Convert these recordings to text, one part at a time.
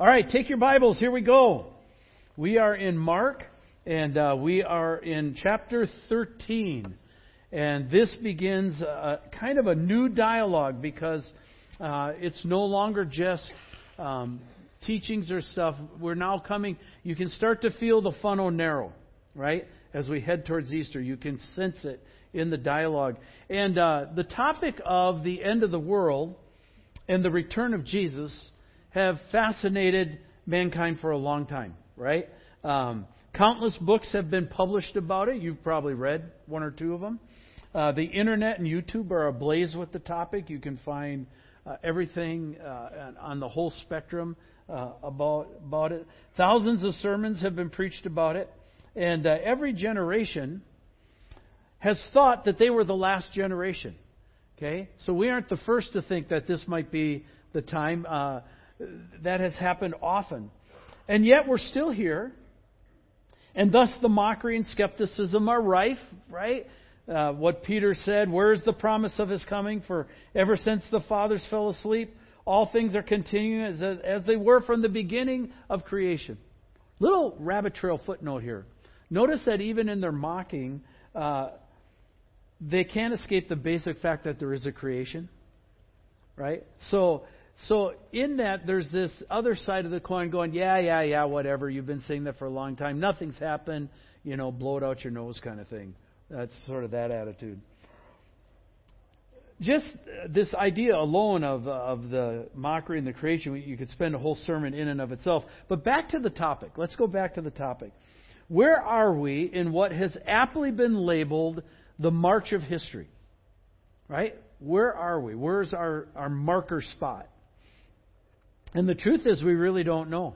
All right, take your Bibles. Here we go. We are in Mark, and uh, we are in chapter 13. And this begins a, kind of a new dialogue because uh, it's no longer just um, teachings or stuff. We're now coming, you can start to feel the funnel narrow, right? As we head towards Easter, you can sense it in the dialogue. And uh, the topic of the end of the world and the return of Jesus have fascinated mankind for a long time, right? Um, countless books have been published about it. You've probably read one or two of them. Uh, the internet and YouTube are ablaze with the topic. You can find uh, everything uh, on the whole spectrum uh, about about it. Thousands of sermons have been preached about it, and uh, every generation has thought that they were the last generation. Okay, so we aren't the first to think that this might be the time. That has happened often. And yet we're still here. And thus the mockery and skepticism are rife, right? Uh, what Peter said, where's the promise of his coming? For ever since the fathers fell asleep, all things are continuing as, as they were from the beginning of creation. Little rabbit trail footnote here. Notice that even in their mocking, uh, they can't escape the basic fact that there is a creation, right? So so in that, there's this other side of the coin going, yeah, yeah, yeah, whatever. You've been saying that for a long time. Nothing's happened. You know, blow it out your nose kind of thing. That's sort of that attitude. Just uh, this idea alone of uh, of the mockery and the creation, you could spend a whole sermon in and of itself. But back to the topic. Let's go back to the topic. Where are we in what has aptly been labeled the march of history? Right? Where are we? Where's our, our marker spot? And the truth is, we really don't know.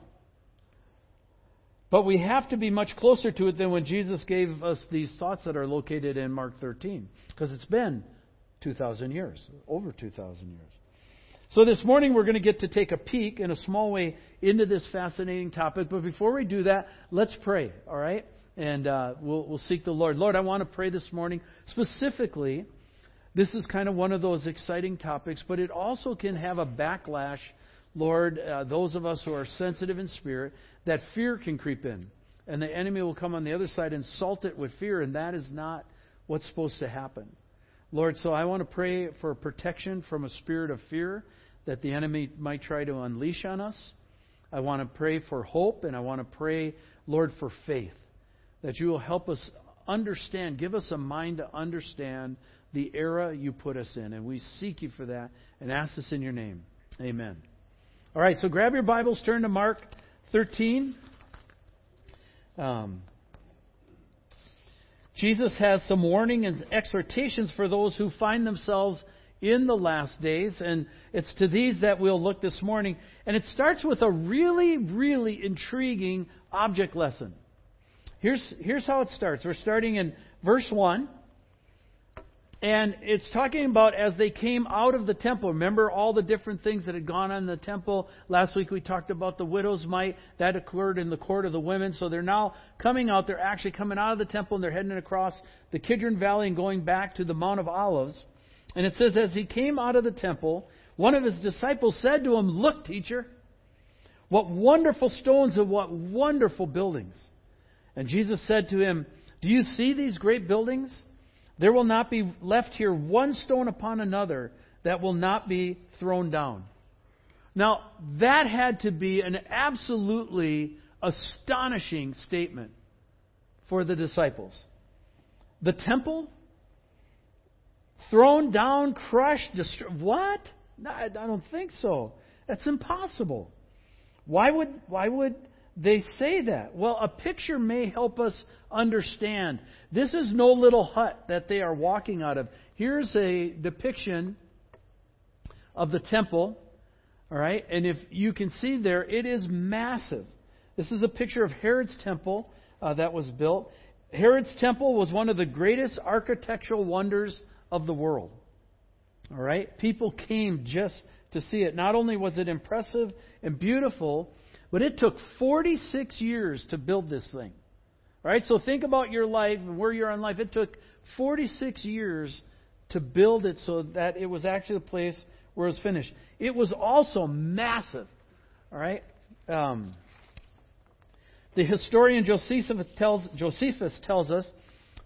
But we have to be much closer to it than when Jesus gave us these thoughts that are located in Mark 13, because it's been 2,000 years, over 2,000 years. So this morning we're going to get to take a peek in a small way into this fascinating topic. But before we do that, let's pray, all right? And uh, we'll, we'll seek the Lord. Lord, I want to pray this morning specifically. This is kind of one of those exciting topics, but it also can have a backlash Lord, uh, those of us who are sensitive in spirit, that fear can creep in. And the enemy will come on the other side and salt it with fear, and that is not what's supposed to happen. Lord, so I want to pray for protection from a spirit of fear that the enemy might try to unleash on us. I want to pray for hope, and I want to pray, Lord, for faith. That you will help us understand, give us a mind to understand the era you put us in. And we seek you for that and ask this in your name. Amen. All right, so grab your Bibles, turn to Mark 13. Um, Jesus has some warning and exhortations for those who find themselves in the last days, and it's to these that we'll look this morning. And it starts with a really, really intriguing object lesson. Here's, here's how it starts. We're starting in verse 1. And it's talking about as they came out of the temple. Remember all the different things that had gone on in the temple? Last week we talked about the widow's mite. That occurred in the court of the women. So they're now coming out. They're actually coming out of the temple and they're heading across the Kidron Valley and going back to the Mount of Olives. And it says, as he came out of the temple, one of his disciples said to him, Look, teacher, what wonderful stones and what wonderful buildings. And Jesus said to him, Do you see these great buildings? There will not be left here one stone upon another that will not be thrown down. Now, that had to be an absolutely astonishing statement for the disciples. The temple? Thrown down, crushed, destroyed. What? I don't think so. That's impossible. Why would, why would they say that? Well, a picture may help us understand. This is no little hut that they are walking out of. Here's a depiction of the temple. All right? And if you can see there, it is massive. This is a picture of Herod's temple uh, that was built. Herod's temple was one of the greatest architectural wonders of the world. All right? People came just to see it. Not only was it impressive and beautiful, but it took 46 years to build this thing. All right, so think about your life and where you're in life. It took 46 years to build it so that it was actually the place where it was finished. It was also massive. All right, Um, the historian Josephus tells, Josephus tells us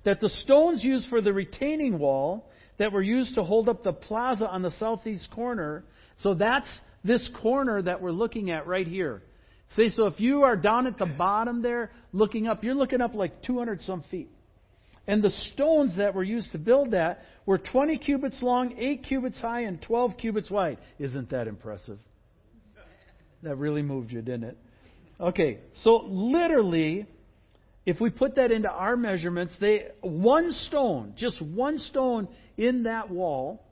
that the stones used for the retaining wall that were used to hold up the plaza on the southeast corner, so that's this corner that we're looking at right here. See, so if you are down at the bottom there looking up, you're looking up like 200 some feet. And the stones that were used to build that were 20 cubits long, 8 cubits high, and 12 cubits wide. Isn't that impressive? That really moved you, didn't it? Okay, so literally, if we put that into our measurements, they one stone, just one stone in that wall,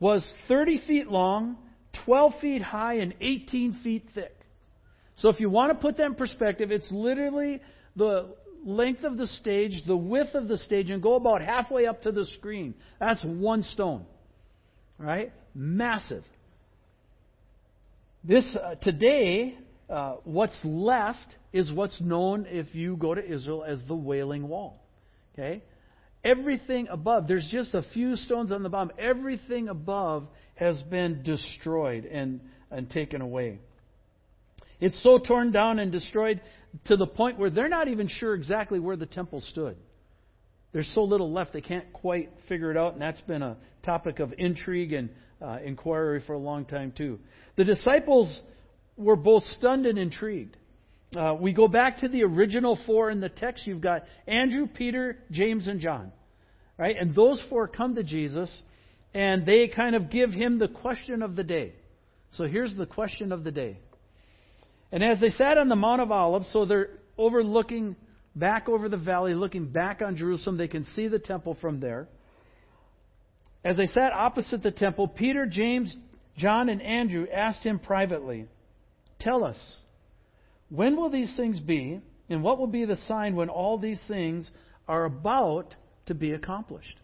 was 30 feet long, 12 feet high, and 18 feet thick. So if you want to put that in perspective, it's literally the length of the stage, the width of the stage, and go about halfway up to the screen. That's one stone. Right? Massive. This uh, today, uh, what's left is what's known if you go to Israel as the Wailing Wall. Okay? Everything above, there's just a few stones on the bottom. Everything above has been destroyed and, and taken away. It's so torn down and destroyed to the point where they're not even sure exactly where the temple stood. There's so little left, they can't quite figure it out, and that's been a topic of intrigue and uh, inquiry for a long time, too. The disciples were both stunned and intrigued. Uh, we go back to the original four in the text. You've got Andrew, Peter, James, and John. Right? And those four come to Jesus, and they kind of give him the question of the day. So here's the question of the day and as they sat on the Mount of Olives, so they're overlooking back over the valley, looking back on Jerusalem, they can see the temple from there. As they sat opposite the temple, Peter, James, John, and Andrew asked him privately, Tell us, when will these things be, and what will be the sign when all these things are about to be accomplished?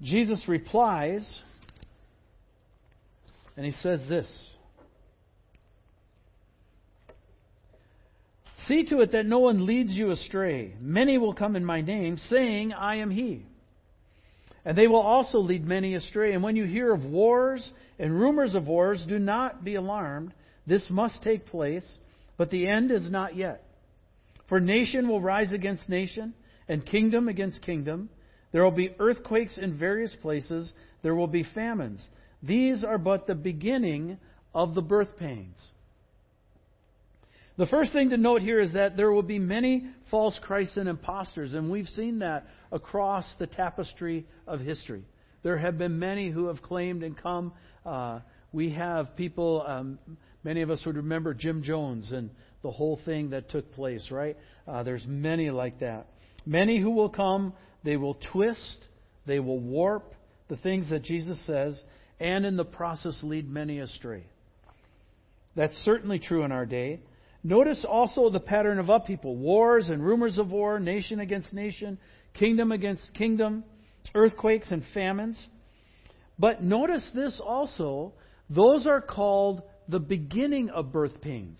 Jesus replies, and he says this See to it that no one leads you astray. Many will come in my name, saying, I am he. And they will also lead many astray. And when you hear of wars and rumors of wars, do not be alarmed. This must take place, but the end is not yet. For nation will rise against nation, and kingdom against kingdom. There will be earthquakes in various places. There will be famines. These are but the beginning of the birth pains. The first thing to note here is that there will be many false Christs and impostors, and we've seen that across the tapestry of history. There have been many who have claimed and come. Uh, we have people, um, many of us would remember Jim Jones and the whole thing that took place, right? Uh, there's many like that. Many who will come, they will twist, they will warp the things that Jesus says, and in the process lead many astray. That's certainly true in our day. Notice also the pattern of upheaval wars and rumors of war, nation against nation, kingdom against kingdom, earthquakes and famines. But notice this also those are called the beginning of birth pains.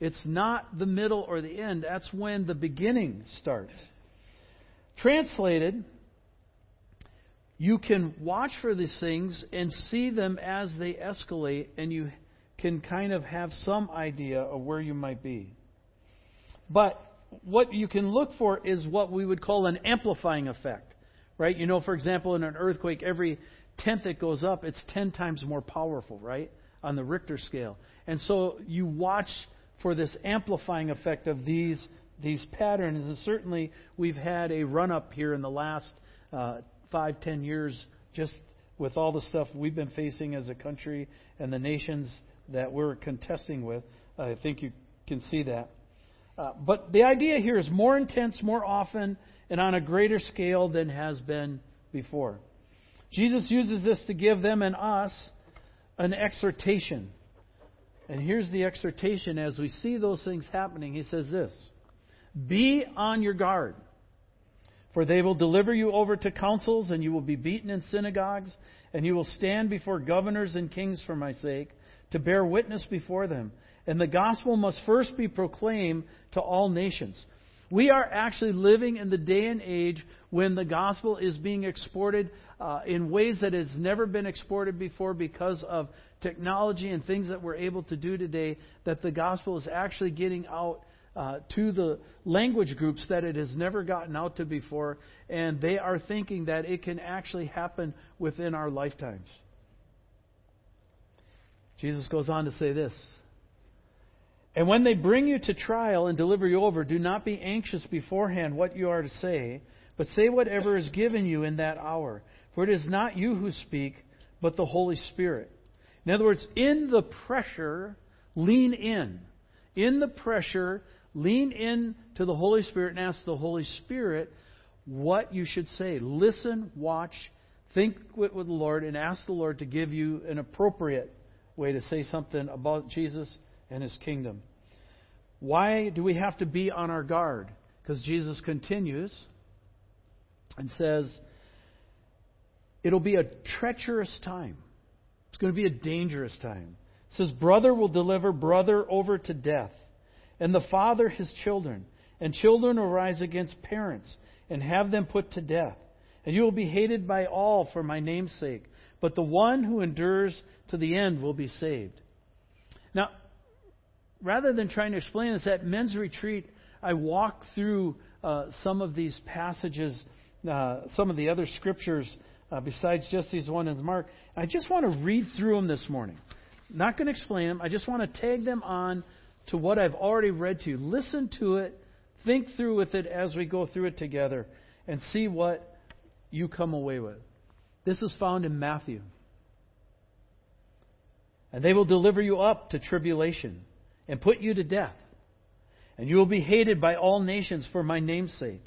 It's not the middle or the end, that's when the beginning starts. Translated, you can watch for these things and see them as they escalate, and you can kind of have some idea of where you might be. But what you can look for is what we would call an amplifying effect, right? You know, for example, in an earthquake, every tenth it goes up, it's ten times more powerful, right, on the Richter scale. And so you watch for this amplifying effect of these these patterns, and certainly we've had a run up here in the last uh, five, ten years, just with all the stuff we've been facing as a country and the nations that we're contesting with, I think you can see that. Uh, but the idea here is more intense, more often, and on a greater scale than has been before. Jesus uses this to give them and us an exhortation. And here's the exhortation as we see those things happening. He says this Be on your guard. For they will deliver you over to councils, and you will be beaten in synagogues, and you will stand before governors and kings for my sake, to bear witness before them. And the gospel must first be proclaimed to all nations. We are actually living in the day and age when the gospel is being exported uh, in ways that has never been exported before because of technology and things that we're able to do today, that the gospel is actually getting out uh, to the language groups that it has never gotten out to before, and they are thinking that it can actually happen within our lifetimes. Jesus goes on to say this. And when they bring you to trial and deliver you over, do not be anxious beforehand what you are to say, but say whatever is given you in that hour. For it is not you who speak, but the Holy Spirit. In other words, in the pressure, lean in. In the pressure, lean in to the Holy Spirit and ask the Holy Spirit what you should say. Listen, watch, think with, the Lord, and ask the Lord to give you an appropriate way to say something about Jesus and his kingdom. Why do we have to be on our guard? Because Jesus continues and says, It'll be a treacherous time. It's going to be a dangerous time. It says, Brother will deliver brother over to death, and the father his children, and children will rise against parents and have them put to death. And you will be hated by all for my name's sake, but the one who endures to the end will be saved. Now, rather than trying to explain this, at men's retreat, I walked through uh, some of these passages, uh, some of the other scriptures uh, besides just these one in Mark. I just want to read through them this morning. Not going to explain them. I just want to tag them on to what I've already read to you. Listen to it, think through with it as we go through it together, and see what you come away with. This is found in Matthew. And they will deliver you up to tribulation and put you to death. And you will be hated by all nations for my name's sake.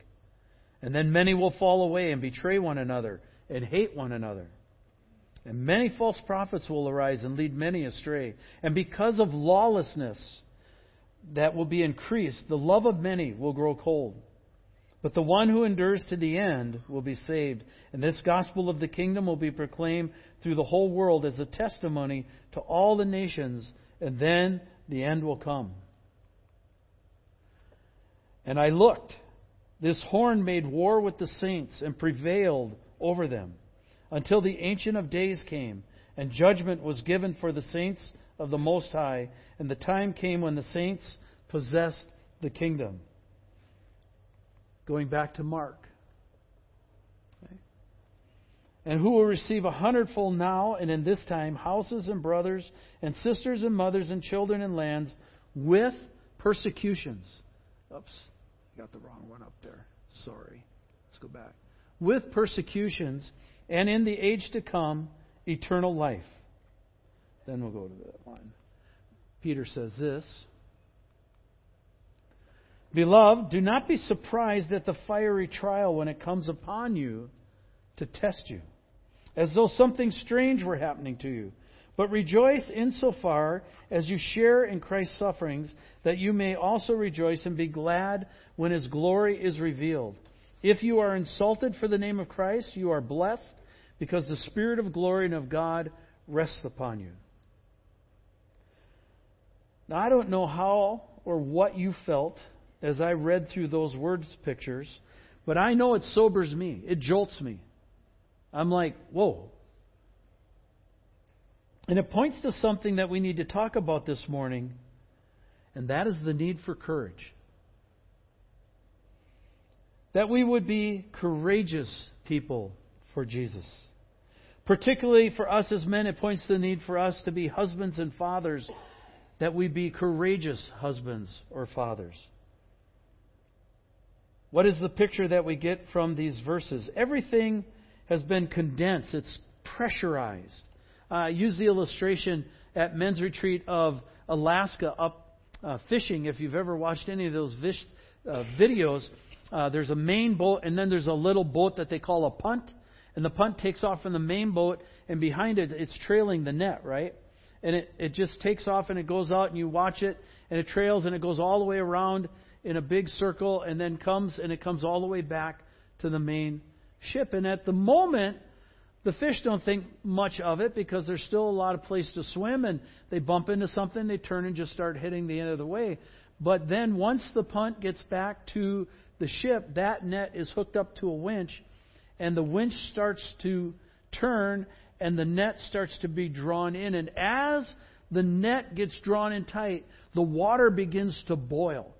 And then many will fall away and betray one another and hate one another. And many false prophets will arise and lead many astray. And because of lawlessness that will be increased, the love of many will grow cold. But the one who endures to the end will be saved. And this gospel of the kingdom will be proclaimed through the whole world as a testimony to all the nations, and then the end will come. And I looked. This horn made war with the saints and prevailed over them until the Ancient of Days came, and judgment was given for the saints of the Most High, and the time came when the saints possessed the kingdom. Going back to Mark. And who will receive a hundredfold now and in this time houses and brothers and sisters and mothers and children and lands with persecutions. Oops, I got the wrong one up there. Sorry. Let's go back. With persecutions and in the age to come, eternal life. Then we'll go to that one. Peter says this Beloved, do not be surprised at the fiery trial when it comes upon you to test you, as though something strange were happening to you. But rejoice insofar as you share in Christ's sufferings, that you may also rejoice and be glad when his glory is revealed. If you are insulted for the name of Christ, you are blessed, because the Spirit of glory and of God rests upon you. Now, I don't know how or what you felt as I read through those words pictures, but I know it sobers me. It jolts me. I'm like, whoa. And it points to something that we need to talk about this morning, and that is the need for courage. That we would be courageous people for Jesus. Particularly for us as men, it points to the need for us to be husbands and fathers, that we be courageous husbands or fathers. What is the picture that we get from these verses? Everything has been condensed, it's pressurized. Uh, use the illustration at men's retreat of Alaska up uh, fishing. If you've ever watched any of those fish, uh, videos, uh, there's a main boat, and then there's a little boat that they call a punt. And the punt takes off from the main boat, and behind it, it's trailing the net, right? And it, it just takes off and it goes out, and you watch it, and it trails, and it goes all the way around in a big circle and then comes and it comes all the way back to the main ship. And at the moment, the fish don't think much of it because there's still a lot of place to swim and they bump into something, they turn and just start hitting the end of the way. But then once the punt gets back to the ship, that net is hooked up to a winch and the winch starts to turn and the net starts to be drawn in. And as the net gets drawn in tight, the water begins to boil.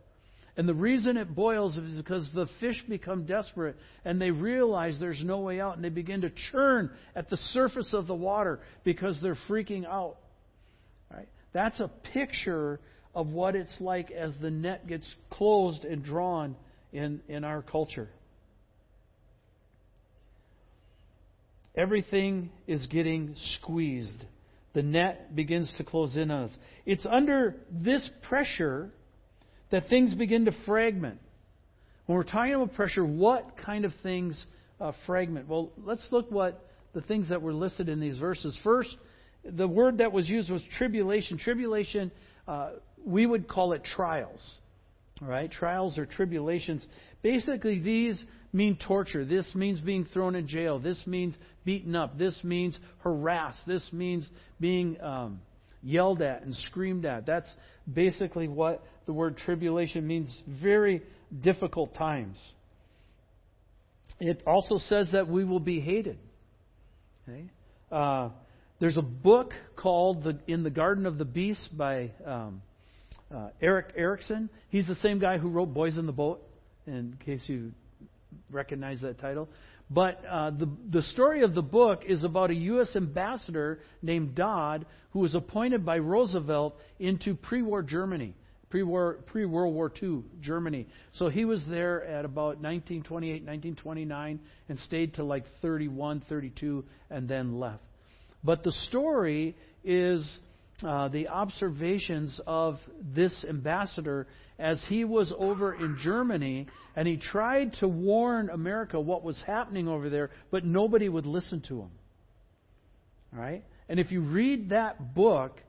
And the reason it boils is because the fish become desperate and they realize there's no way out and they begin to churn at the surface of the water because they're freaking out. Right? That's a picture of what it's like as the net gets closed and drawn in, in our culture. Everything is getting squeezed. The net begins to close in on us. It's under this pressure that things begin to fragment. When we're talking about pressure, what kind of things uh, fragment? Well, let's look what the things that were listed in these verses. First, the word that was used was tribulation. Tribulation, uh, we would call it trials. All right, trials or tribulations. Basically, these mean torture. This means being thrown in jail. This means beaten up. This means harassed. This means being um, yelled at and screamed at. That's basically what the word tribulation means very difficult times. It also says that we will be hated. Okay? Uh, there's a book called the, In the Garden of the Beast by um, uh, Erik Erikson. He's the same guy who wrote Boys in the Boat, in case you recognize that title. But uh, the, the story of the book is about a U.S. ambassador named Dodd who was appointed by Roosevelt into pre war Germany, pre World War II Germany. So he was there at about 1928, 1929, and stayed to like 31, 32, and then left. But the story is uh, the observations of this ambassador as he was over in Germany and he tried to warn America what was happening over there, but nobody would listen to him. All right? And if you read that book,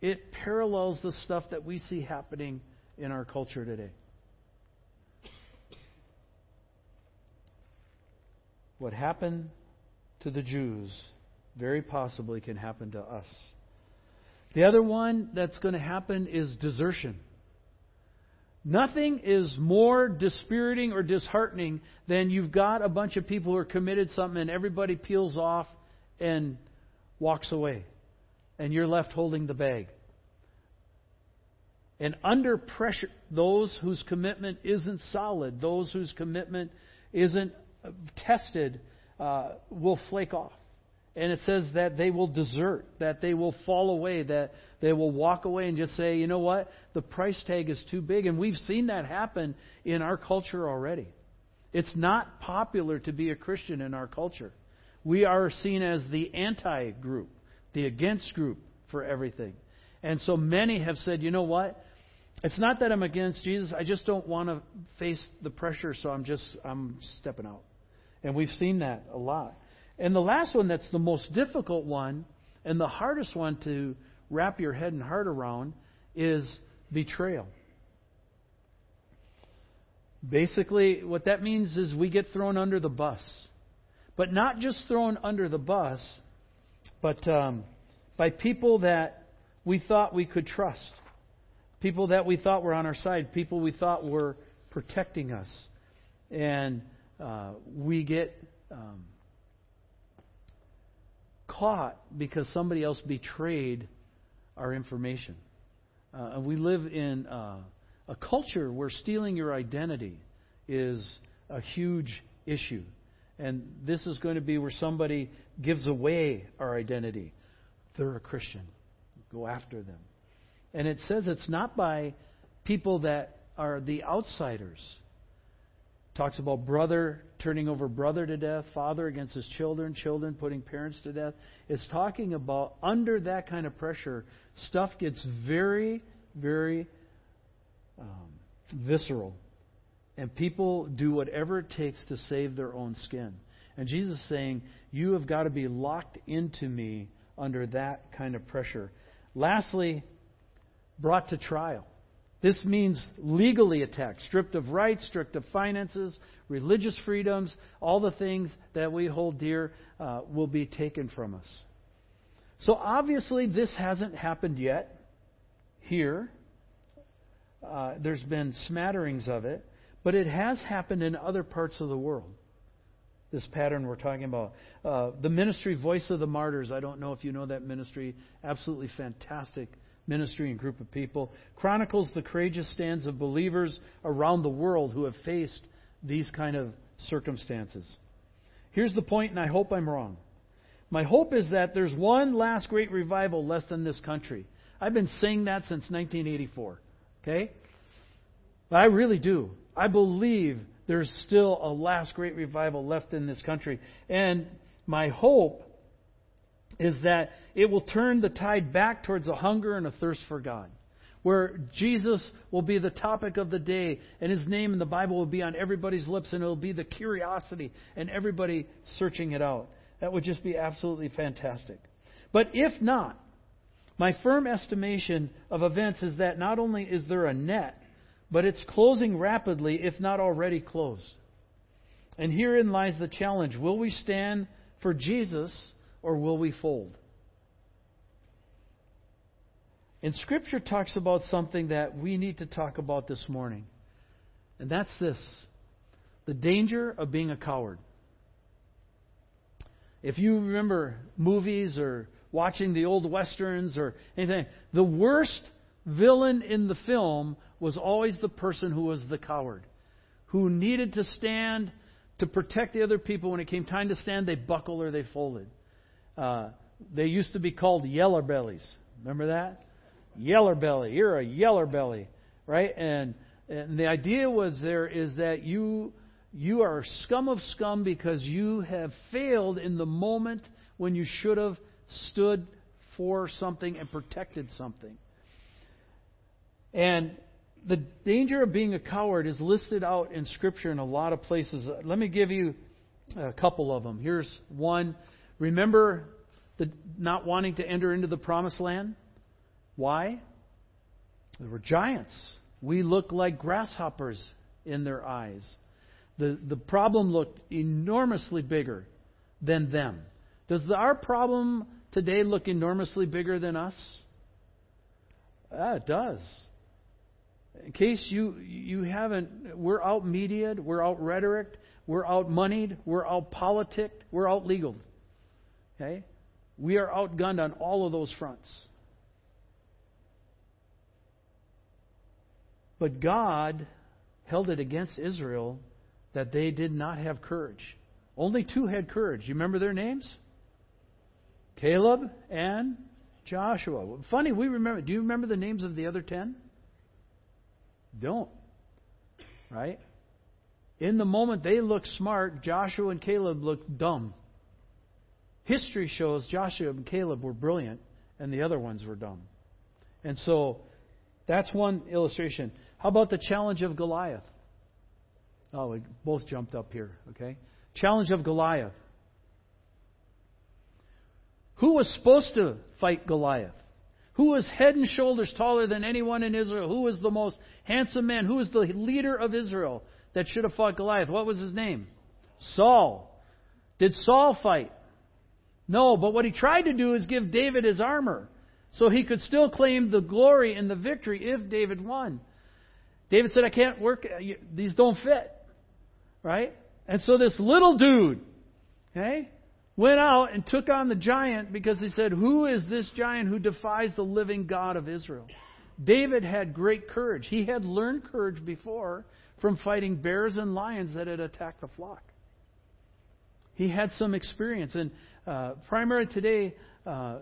it parallels the stuff that we see happening in our culture today. What happened to the Jews very possibly can happen to us. The other one that's going to happen is desertion. Nothing is more dispiriting or disheartening than you've got a bunch of people who are committed something and everybody peels off and walks away. And you're left holding the bag. And under pressure, those whose commitment isn't solid, those whose commitment isn't tested, uh, will flake off. And it says that they will desert, that they will fall away, that they will walk away and just say, you know what, the price tag is too big. And we've seen that happen in our culture already. It's not popular to be a Christian in our culture. We are seen as the anti group, the against group for everything. And so many have said, you know what? It's not that I'm against Jesus. I just don't want to face the pressure, so I'm just I'm stepping out. And we've seen that a lot. And the last one that's the most difficult one and the hardest one to wrap your head and heart around is betrayal. Basically, what that means is we get thrown under the bus. But not just thrown under the bus, but um, by people that we thought we could trust. People that we thought were on our side. People we thought were protecting us. And uh, we get um, caught because somebody else betrayed our information. Uh, and we live in uh, a culture where stealing your identity is a huge issue. And this is going to be where somebody gives away our identity. They're a Christian. Go after them. And it says it's not by people that are the outsiders talks about brother turning over brother to death, father against his children, children putting parents to death. It's talking about under that kind of pressure, stuff gets very, very um, visceral. And people do whatever it takes to save their own skin. And Jesus is saying, You have got to be locked into me under that kind of pressure. Lastly, brought to trial. This means legally attacked, stripped of rights, stripped of finances, religious freedoms, all the things that we hold dear uh, will be taken from us. So obviously, this hasn't happened yet here. Uh, there's been smatterings of it, but it has happened in other parts of the world. this pattern we're talking about. Uh, the ministry Voice of the Martyrs. I don't know if you know that ministry. Absolutely fantastic ministry and group of people. Chronicles the courageous stands of believers around the world who have faced these kind of circumstances. Here's the point, and I hope I'm wrong. My hope is that there's one last great revival left in this country. I've been saying that since 1984. Okay? But I really do. I believe there's still a last great revival left in this country. And my hope is that it will turn the tide back towards a hunger and a thirst for God. Where Jesus will be the topic of the day, and his name in the Bible will be on everybody's lips, and it will be the curiosity and everybody searching it out. That would just be absolutely fantastic. But if not, my firm estimation of events is that not only is there a net, but it's closing rapidly, if not already closed. And herein lies the challenge will we stand for Jesus or will we fold? And Scripture talks about something that we need to talk about this morning. And that's this the danger of being a coward. If you remember movies or watching the old westerns or anything, the worst villain in the film was always the person who was the coward, who needed to stand to protect the other people. When it came time to stand, they buckled or they folded. Uh, they used to be called yeller bellies. Remember that? Yeller belly. You're a yeller belly, right? And and the idea was there is that you you are scum of scum because you have failed in the moment when you should have stood for something and protected something. And the danger of being a coward is listed out in Scripture in a lot of places. Let me give you a couple of them. Here's one. Remember the not wanting to enter into the promised land? Why? There were giants. We look like grasshoppers in their eyes. The, the problem looked enormously bigger than them. Does the, our problem today look enormously bigger than us? Ah, it does. In case you you haven't, we're out mediated, we're out rhetoric, we're out moneyed, we're out politicked, we're out legal. Okay, we are outgunned on all of those fronts. But God held it against Israel that they did not have courage. Only two had courage. You remember their names? Caleb and Joshua. Funny, we remember. Do you remember the names of the other ten? Don't. Right? In the moment they look smart, Joshua and Caleb look dumb. History shows Joshua and Caleb were brilliant and the other ones were dumb. And so that's one illustration. How about the challenge of Goliath? Oh, we both jumped up here, okay? Challenge of Goliath. Who was supposed to fight Goliath? Who was head and shoulders taller than anyone in Israel? Who was the most handsome man? Who was the leader of Israel that should have fought Goliath? What was his name? Saul. Did Saul fight? No, but what he tried to do is give David his armor so he could still claim the glory and the victory if David won. David said, I can't work, uh, these don't fit. Right? And so this little dude, okay, went out and took on the giant because he said, Who is this giant who defies the living God of Israel? David had great courage. He had learned courage before from fighting bears and lions that had attacked the flock. He had some experience. And uh, primarily today, uh,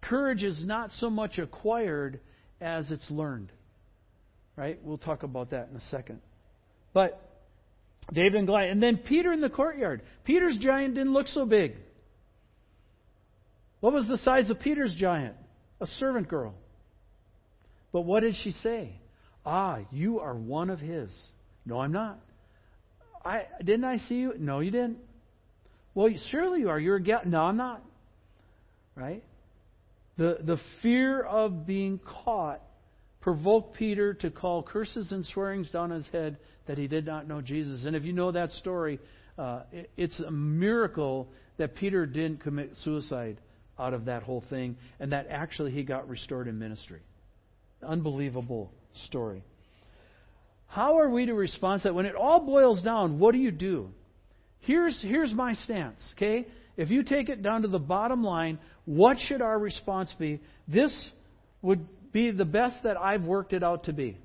courage is not so much acquired as it's learned. Right? We'll talk about that in a second. But David and Goliath. And then Peter in the courtyard. Peter's giant didn't look so big. What was the size of Peter's giant? A servant girl. But what did she say? Ah, you are one of his. No, I'm not. I didn't I see you? No, you didn't. Well, surely you are. You're a. No, I'm not. Right? The the fear of being caught provoked Peter to call curses and swearings down his head that he did not know Jesus. And if you know that story, uh, it, it's a miracle that Peter didn't commit suicide out of that whole thing, and that actually he got restored in ministry. Unbelievable story. How are we to respond to that? When it all boils down, what do you do? here's, here's my stance, okay? If you take it down to the bottom line, what should our response be? This would be the best that I've worked it out to be.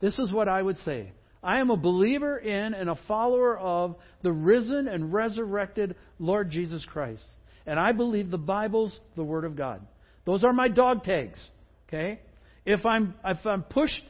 This is what I would say. I am a believer in and a follower of the risen and resurrected Lord Jesus Christ. And I believe the Bible's the Word of God. Those are my dog tags. Okay? If I'm if I'm pushed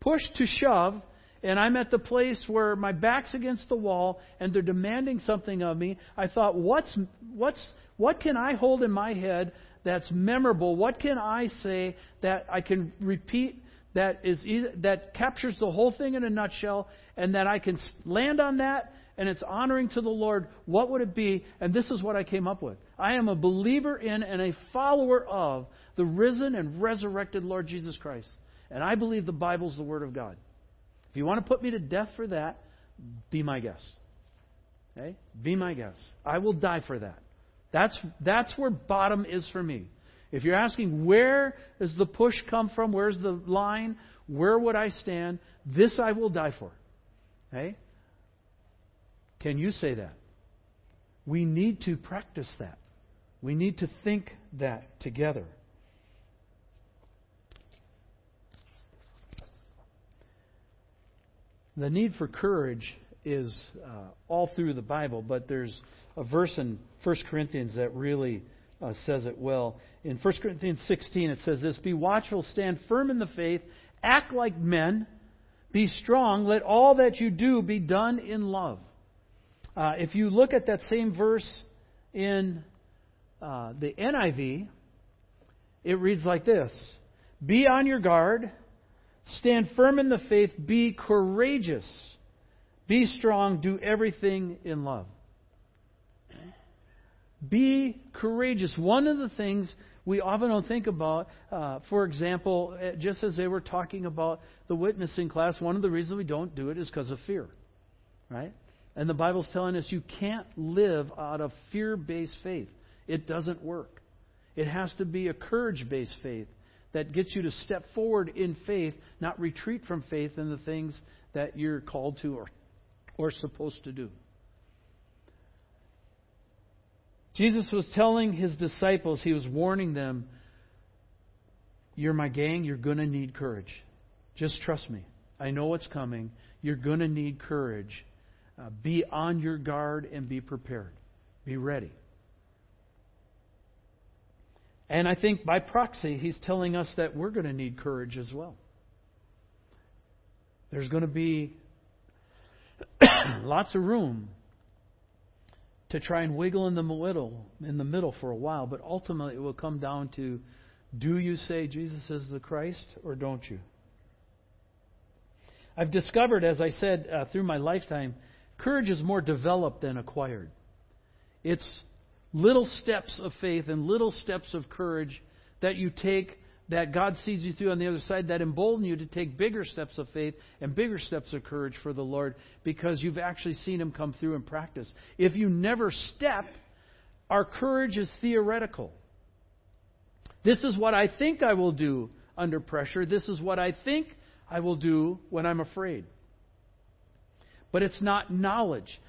pushed to shove and I'm at the place where my back's against the wall and they're demanding something of me, I thought, what's what's what can I hold in my head that's memorable? What can I say that I can repeat that is that captures the whole thing in a nutshell and that I can land on that and it's honoring to the Lord, what would it be? And this is what I came up with. I am a believer in and a follower of the risen and resurrected Lord Jesus Christ. And I believe the Bible's the Word of God. If you want to put me to death for that, be my guest. Okay? Be my guest. I will die for that. That's, that's where bottom is for me. If you're asking where does the push come from, where's the line, where would I stand, this I will die for. Okay? Can you say that? We need to practice that. We need to think that together. The need for courage is uh, all through the Bible, but there's a verse in 1 Corinthians that really uh, says it well. In 1 Corinthians 16, it says this Be watchful, stand firm in the faith, act like men, be strong, let all that you do be done in love. Uh, if you look at that same verse in uh, the NIV, it reads like this Be on your guard, stand firm in the faith, be courageous, be strong, do everything in love. Be courageous. One of the things we often don't think about, uh, for example, uh, just as they were talking about the witnessing class, one of the reasons we don't do it is because of fear. Right? And the Bible's telling us you can't live out of fear based faith. It doesn't work. It has to be a courage based faith that gets you to step forward in faith, not retreat from faith in the things that you're called to or, or supposed to do. Jesus was telling his disciples, he was warning them, You're my gang, you're going to need courage. Just trust me. I know what's coming. You're going to need courage. Uh, be on your guard and be prepared. Be ready. And I think by proxy, he's telling us that we're going to need courage as well. There's going to be lots of room to try and wiggle in the middle, in the middle for a while, but ultimately it will come down to do you say Jesus is the Christ or don't you? I've discovered, as I said uh, through my lifetime, courage is more developed than acquired. It's little steps of faith and little steps of courage that you take that God sees you through on the other side that embolden you to take bigger steps of faith and bigger steps of courage for the Lord because you've actually seen Him come through in practice. If you never step, our courage is theoretical. This is what I think I will do under pressure. This is what I think I will do when I'm afraid. But it's not knowledge.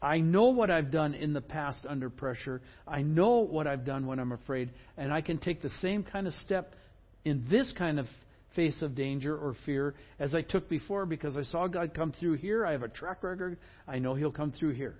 I know what I've done in the past under pressure. I know what I've done when I'm afraid. And I can take the same kind of step in this kind of face of danger or fear as I took before because I saw God come through here. I have a track record. I know He'll come through here.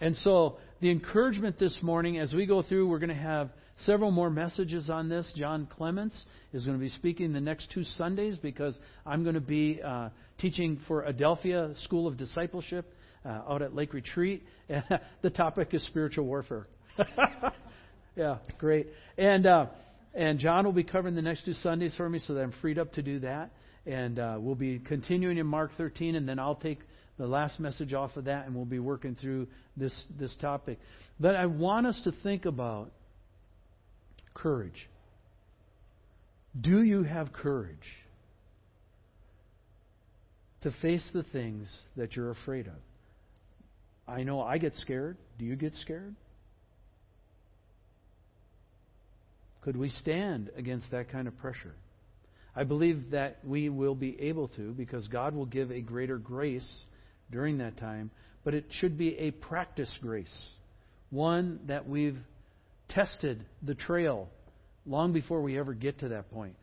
And so, the encouragement this morning as we go through, we're going to have several more messages on this. John Clements is going to be speaking the next two Sundays because I'm going to be uh, teaching for Adelphia School of Discipleship uh, out at Lake Retreat. the topic is spiritual warfare. yeah, great. And uh, and John will be covering the next two Sundays for me so that I'm freed up to do that. And uh, we'll be continuing in Mark 13, and then I'll take the last message off of that, and we'll be working through this, this topic. But I want us to think about courage. Do you have courage to face the things that you're afraid of? I know I get scared. Do you get scared? Could we stand against that kind of pressure? I believe that we will be able to because God will give a greater grace during that time. but it should be a practice grace, one that we've tested the trail long before we ever get to that point.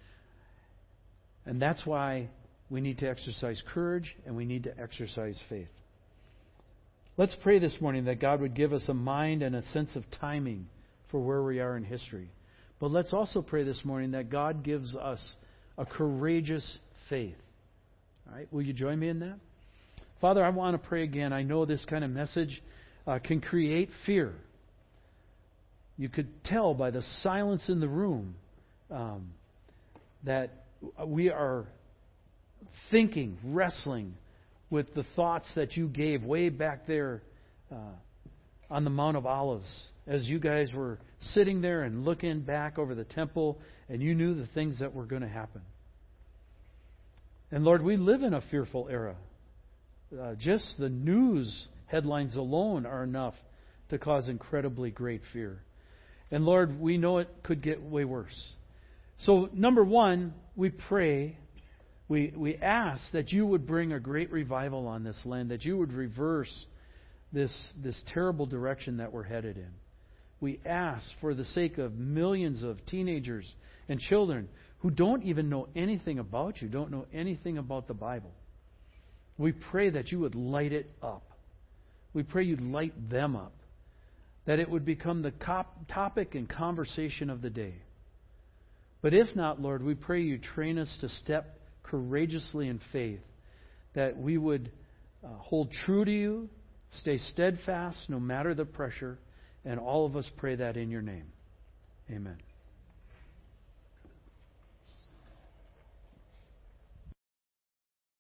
And that's why we need to exercise courage and we need to exercise faith. Let's pray this morning that God would give us a mind and a sense of timing for where we are in history. But let's also pray this morning that God gives us a courageous faith. All right, will you join me in that? Father, I want to pray again. I know this kind of message uh, can create fear. You could tell by the silence in the room um, that we are thinking, wrestling with the thoughts that you gave way back there uh, on the Mount of Olives as you guys were sitting there and looking back over the temple and you knew the things that were going to happen. And Lord, we live in a fearful era. Uh, just the news headlines alone are enough to cause incredibly great fear. And Lord, we know it could get way worse. So, number one, we pray, we, we ask that you would bring a great revival on this land, that you would reverse this, this terrible direction that we're headed in. We ask for the sake of millions of teenagers and children who don't even know anything about you, don't know anything about the Bible. We pray that you would light it up. We pray you'd light them up. That it would become the cop- topic and conversation of the day. But if not, Lord, we pray you train us to step courageously in faith, that we would uh, hold true to you, stay steadfast no matter the pressure, and all of us pray that in your name. Amen.